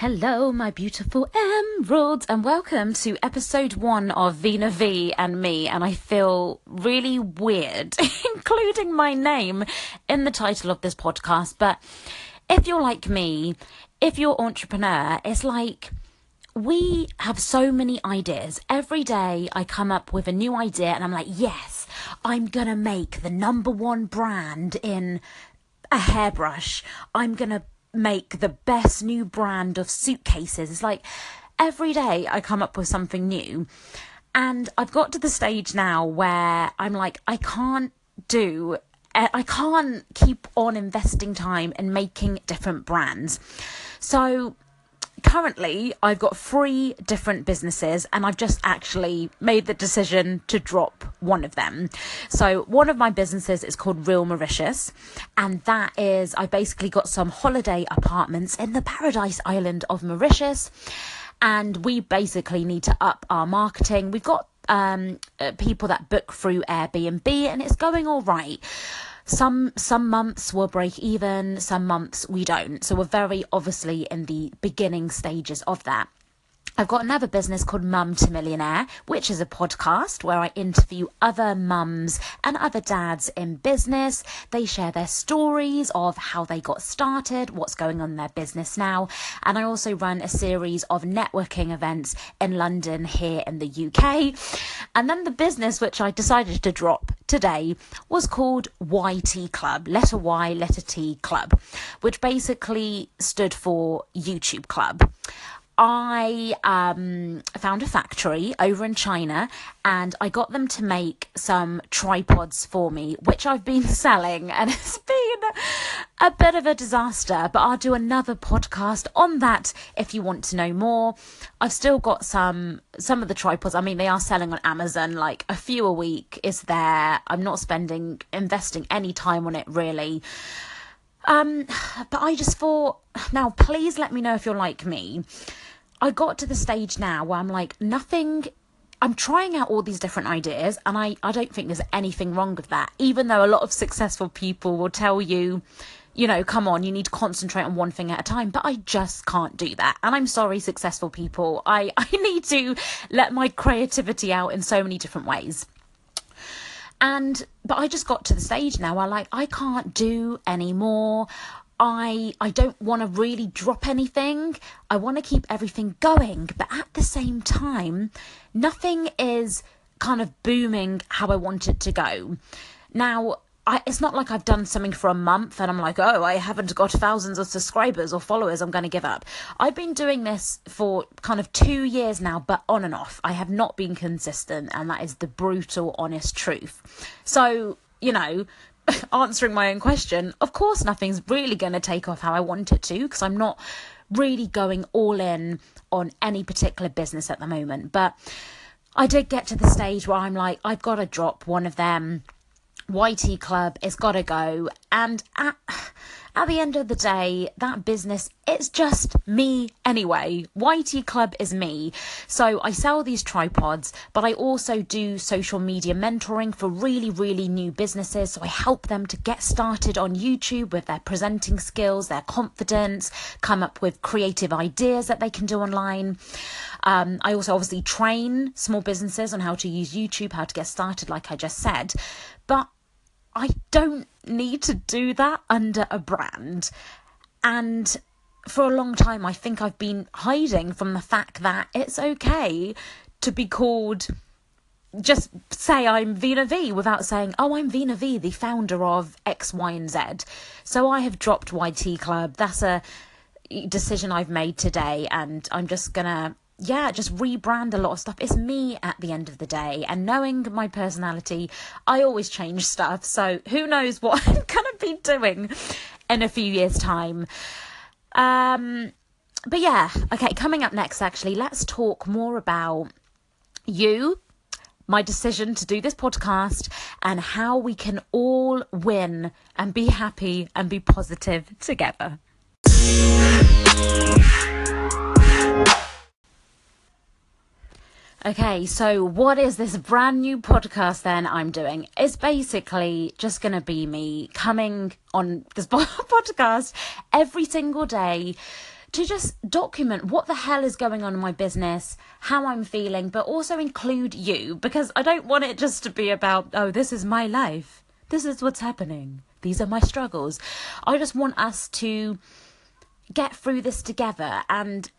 Hello, my beautiful emeralds, and welcome to episode one of Veena V and me. And I feel really weird including my name in the title of this podcast. But if you're like me, if you're entrepreneur, it's like we have so many ideas. Every day I come up with a new idea and I'm like, yes, I'm gonna make the number one brand in a hairbrush. I'm gonna make the best new brand of suitcases. It's like every day I come up with something new. And I've got to the stage now where I'm like, I can't do, eh, I can't keep on investing time in making different brands. So currently I've got three different businesses and I've just actually made the decision to drop one of them. So one of my businesses is called Real Mauritius and that is I basically got some holiday apartments in the paradise island of Mauritius and we basically need to up our marketing. We've got um, uh, people that book through Airbnb and it's going all right some some months will break even some months we don't so we're very obviously in the beginning stages of that I've got another business called Mum to Millionaire, which is a podcast where I interview other mums and other dads in business. They share their stories of how they got started, what's going on in their business now. And I also run a series of networking events in London here in the UK. And then the business which I decided to drop today was called YT Club, letter Y, letter T Club, which basically stood for YouTube Club. I um, found a factory over in China and I got them to make some tripods for me, which I've been selling, and it's been a bit of a disaster. But I'll do another podcast on that if you want to know more. I've still got some some of the tripods. I mean, they are selling on Amazon, like a few a week is there. I'm not spending investing any time on it really. Um, but I just thought, now please let me know if you're like me I got to the stage now where I'm like, nothing. I'm trying out all these different ideas, and I, I don't think there's anything wrong with that. Even though a lot of successful people will tell you, you know, come on, you need to concentrate on one thing at a time. But I just can't do that. And I'm sorry, successful people. I, I need to let my creativity out in so many different ways. And, but I just got to the stage now I like, I can't do anymore. I I don't want to really drop anything. I want to keep everything going, but at the same time, nothing is kind of booming how I want it to go. Now, I, it's not like I've done something for a month and I'm like, oh, I haven't got thousands of subscribers or followers. I'm going to give up. I've been doing this for kind of two years now, but on and off. I have not been consistent, and that is the brutal, honest truth. So, you know, answering my own question, of course, nothing's really going to take off how I want it to because I'm not really going all in on any particular business at the moment. But I did get to the stage where I'm like, I've got to drop one of them. YT Club, it's got to go. And at, at the end of the day, that business, it's just me anyway. YT Club is me. So I sell these tripods, but I also do social media mentoring for really, really new businesses. So I help them to get started on YouTube with their presenting skills, their confidence, come up with creative ideas that they can do online. Um, I also obviously train small businesses on how to use YouTube, how to get started, like I just said. But I don't need to do that under a brand. And for a long time, I think I've been hiding from the fact that it's okay to be called just say I'm Veena V without saying, oh, I'm Veena V, the founder of X, Y, and Z. So I have dropped YT Club. That's a decision I've made today, and I'm just gonna yeah, just rebrand a lot of stuff. It's me at the end of the day. And knowing my personality, I always change stuff. So who knows what I'm going to be doing in a few years' time. Um, but yeah, okay, coming up next, actually, let's talk more about you, my decision to do this podcast, and how we can all win and be happy and be positive together. Okay, so what is this brand new podcast then I'm doing? It's basically just going to be me coming on this podcast every single day to just document what the hell is going on in my business, how I'm feeling, but also include you because I don't want it just to be about, oh, this is my life. This is what's happening. These are my struggles. I just want us to get through this together and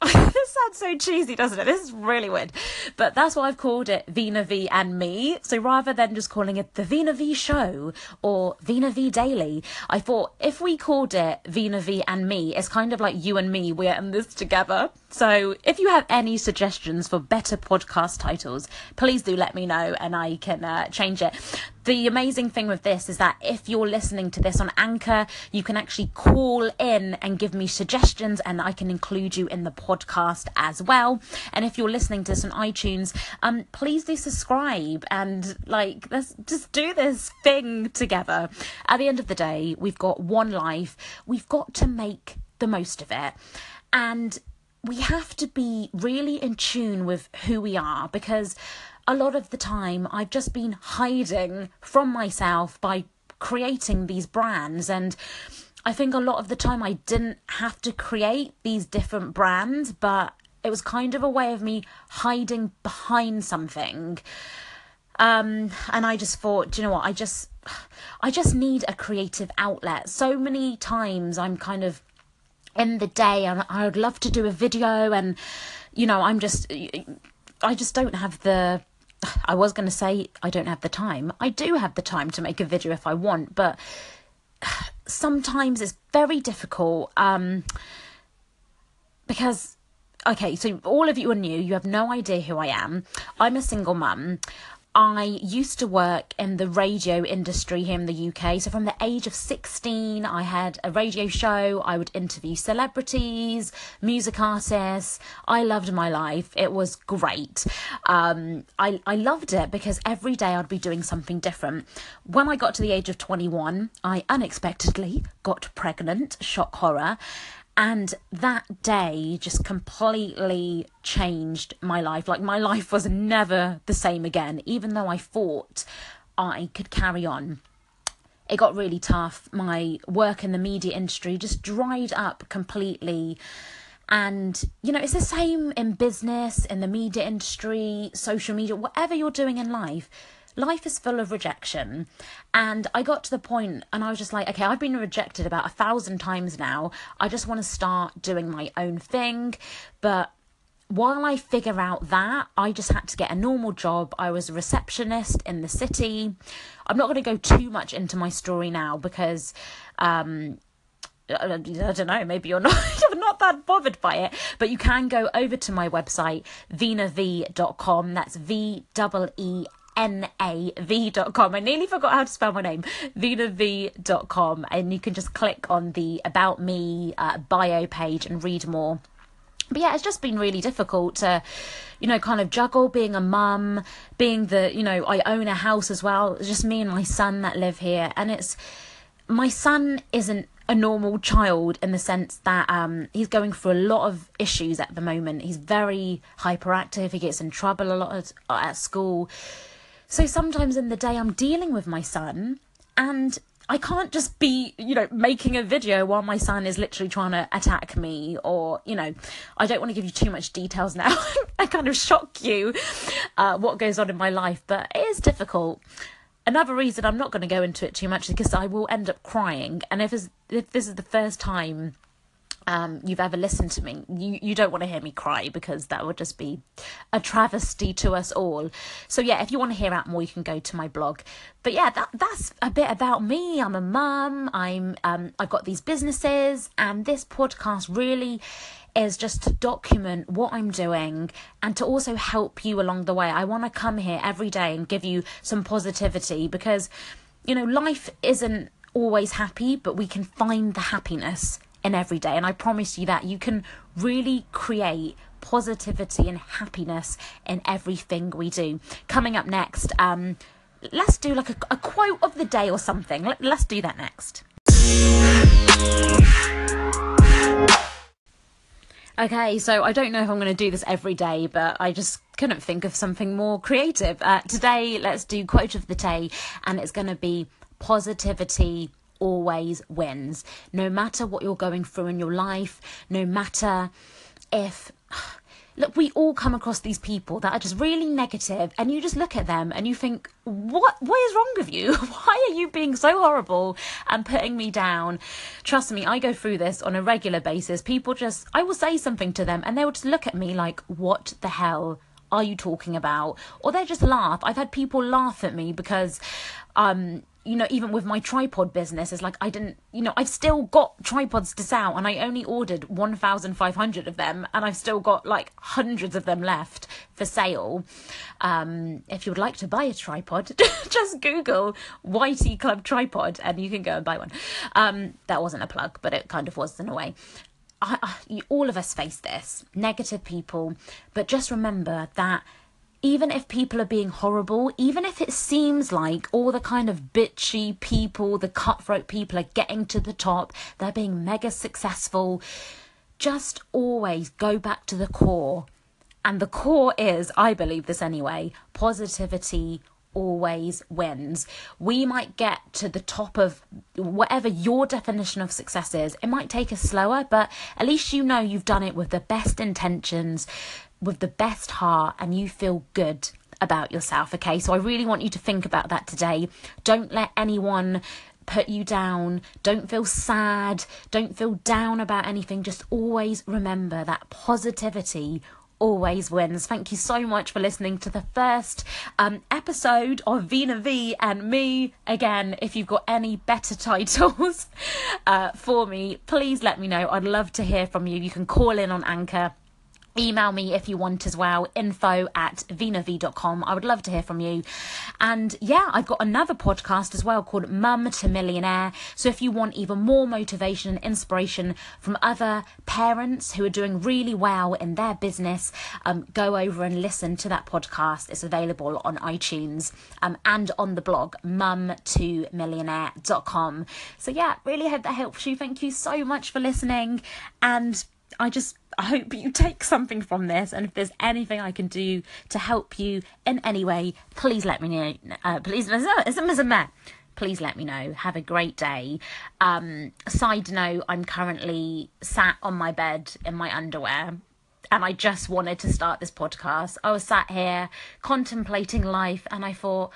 this sounds so cheesy, doesn't it? This is really weird. But that's why I've called it Veena V and me. So rather than just calling it the Veena V Show or Veena V Daily, I thought if we called it Veena V and me, it's kind of like you and me, we're in this together. So if you have any suggestions for better podcast titles, please do let me know and I can uh, change it. The amazing thing with this is that if you're listening to this on Anchor, you can actually call in and give me suggestions and I can include you in the podcast as well. And if you're listening to this on iTunes, um, please do subscribe and like let's just do this thing together. At the end of the day, we've got one life. We've got to make the most of it. And we have to be really in tune with who we are because a lot of the time I've just been hiding from myself by creating these brands. And I think a lot of the time I didn't have to create these different brands but it was kind of a way of me hiding behind something. Um and I just thought you know what? I just I just need a creative outlet. So many times I'm kind of in the day and I would love to do a video and you know I'm just I just don't have the I was going to say I don't have the time. I do have the time to make a video if I want, but sometimes it's very difficult um, because okay, so all of you are new, you have no idea who I am. I'm a single mum. I used to work in the radio industry here in the UK. So, from the age of 16, I had a radio show. I would interview celebrities, music artists. I loved my life. It was great. Um, I, I loved it because every day I'd be doing something different. When I got to the age of 21, I unexpectedly got pregnant, shock horror. And that day just completely changed my life. Like, my life was never the same again, even though I thought I could carry on. It got really tough. My work in the media industry just dried up completely. And, you know, it's the same in business, in the media industry, social media, whatever you're doing in life life is full of rejection. And I got to the point and I was just like, okay, I've been rejected about a thousand times now. I just want to start doing my own thing. But while I figure out that, I just had to get a normal job. I was a receptionist in the city. I'm not going to go too much into my story now because um, I don't know, maybe you're not you're not that bothered by it, but you can go over to my website veenav.com. That's V E V.com. I nearly forgot how to spell my name. VeenaV.com. And you can just click on the About Me uh, bio page and read more. But yeah, it's just been really difficult to, you know, kind of juggle being a mum, being the, you know, I own a house as well. It's just me and my son that live here. And it's, my son isn't a normal child in the sense that um, he's going through a lot of issues at the moment. He's very hyperactive. He gets in trouble a lot at, at school. So sometimes in the day, I'm dealing with my son and I can't just be, you know, making a video while my son is literally trying to attack me, or, you know, I don't want to give you too much details now. I kind of shock you uh, what goes on in my life, but it is difficult. Another reason I'm not going to go into it too much is because I will end up crying, and if, if this is the first time um, you've ever listened to me, you, you don't want to hear me cry because that would just be a travesty to us all. So yeah, if you want to hear out more, you can go to my blog. But yeah, that that's a bit about me. I'm a mum. I'm um, I've got these businesses, and this podcast really is just to document what I'm doing and to also help you along the way. I want to come here every day and give you some positivity because you know life isn't always happy, but we can find the happiness in every day. And I promise you that you can really create positivity and happiness in everything we do. Coming up next, um, let's do like a, a quote of the day or something. Let, let's do that next. Okay, so I don't know if I'm going to do this every day, but I just couldn't think of something more creative. Uh, today, let's do quote of the day, and it's going to be positivity always wins. No matter what you're going through in your life, no matter if look, we all come across these people that are just really negative, and you just look at them and you think, what what is wrong with you? Why are you being so horrible and putting me down? Trust me, I go through this on a regular basis. People just I will say something to them and they will just look at me like, what the hell are you talking about? Or they just laugh. I've had people laugh at me because um you know, even with my tripod business, it's like I didn't, you know, I've still got tripods to sell and I only ordered 1,500 of them and I've still got like hundreds of them left for sale. Um, if you would like to buy a tripod, just Google YT Club tripod and you can go and buy one. Um, that wasn't a plug, but it kind of was in a way. I, I, all of us face this negative people, but just remember that even if people are being horrible, even if it seems like all the kind of bitchy people, the cutthroat people are getting to the top, they're being mega successful, just always go back to the core. And the core is, I believe this anyway, positivity always wins. We might get to the top of whatever your definition of success is. It might take us slower, but at least you know you've done it with the best intentions with the best heart and you feel good about yourself. Okay, so I really want you to think about that today. Don't let anyone put you down. Don't feel sad. Don't feel down about anything. Just always remember that positivity always wins. Thank you so much for listening to the first um, episode of Veena V and me. Again, if you've got any better titles uh, for me, please let me know. I'd love to hear from you. You can call in on Anchor email me if you want as well info at veenav.com i would love to hear from you. And yeah i've got another podcast as well called mum to millionaire. So if you want even more motivation and inspiration from other parents who are doing really well in their business um, go over and listen to that podcast. It's available on itunes um, and on the blog mum to millionaire.com so yeah really hope that helps you. Thank you so much for listening and I just I hope you take something from this, and if there's anything I can do to help you in any way, please let me know. Uh, please, please let me know. Have a great day. Um, side note: I'm currently sat on my bed in my underwear. And I just wanted to start this podcast. I was sat here contemplating life, and I thought,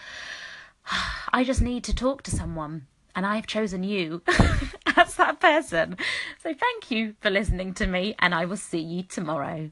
I just need to talk to someone and I've chosen you as that person. So thank you for listening to me, and I will see you tomorrow.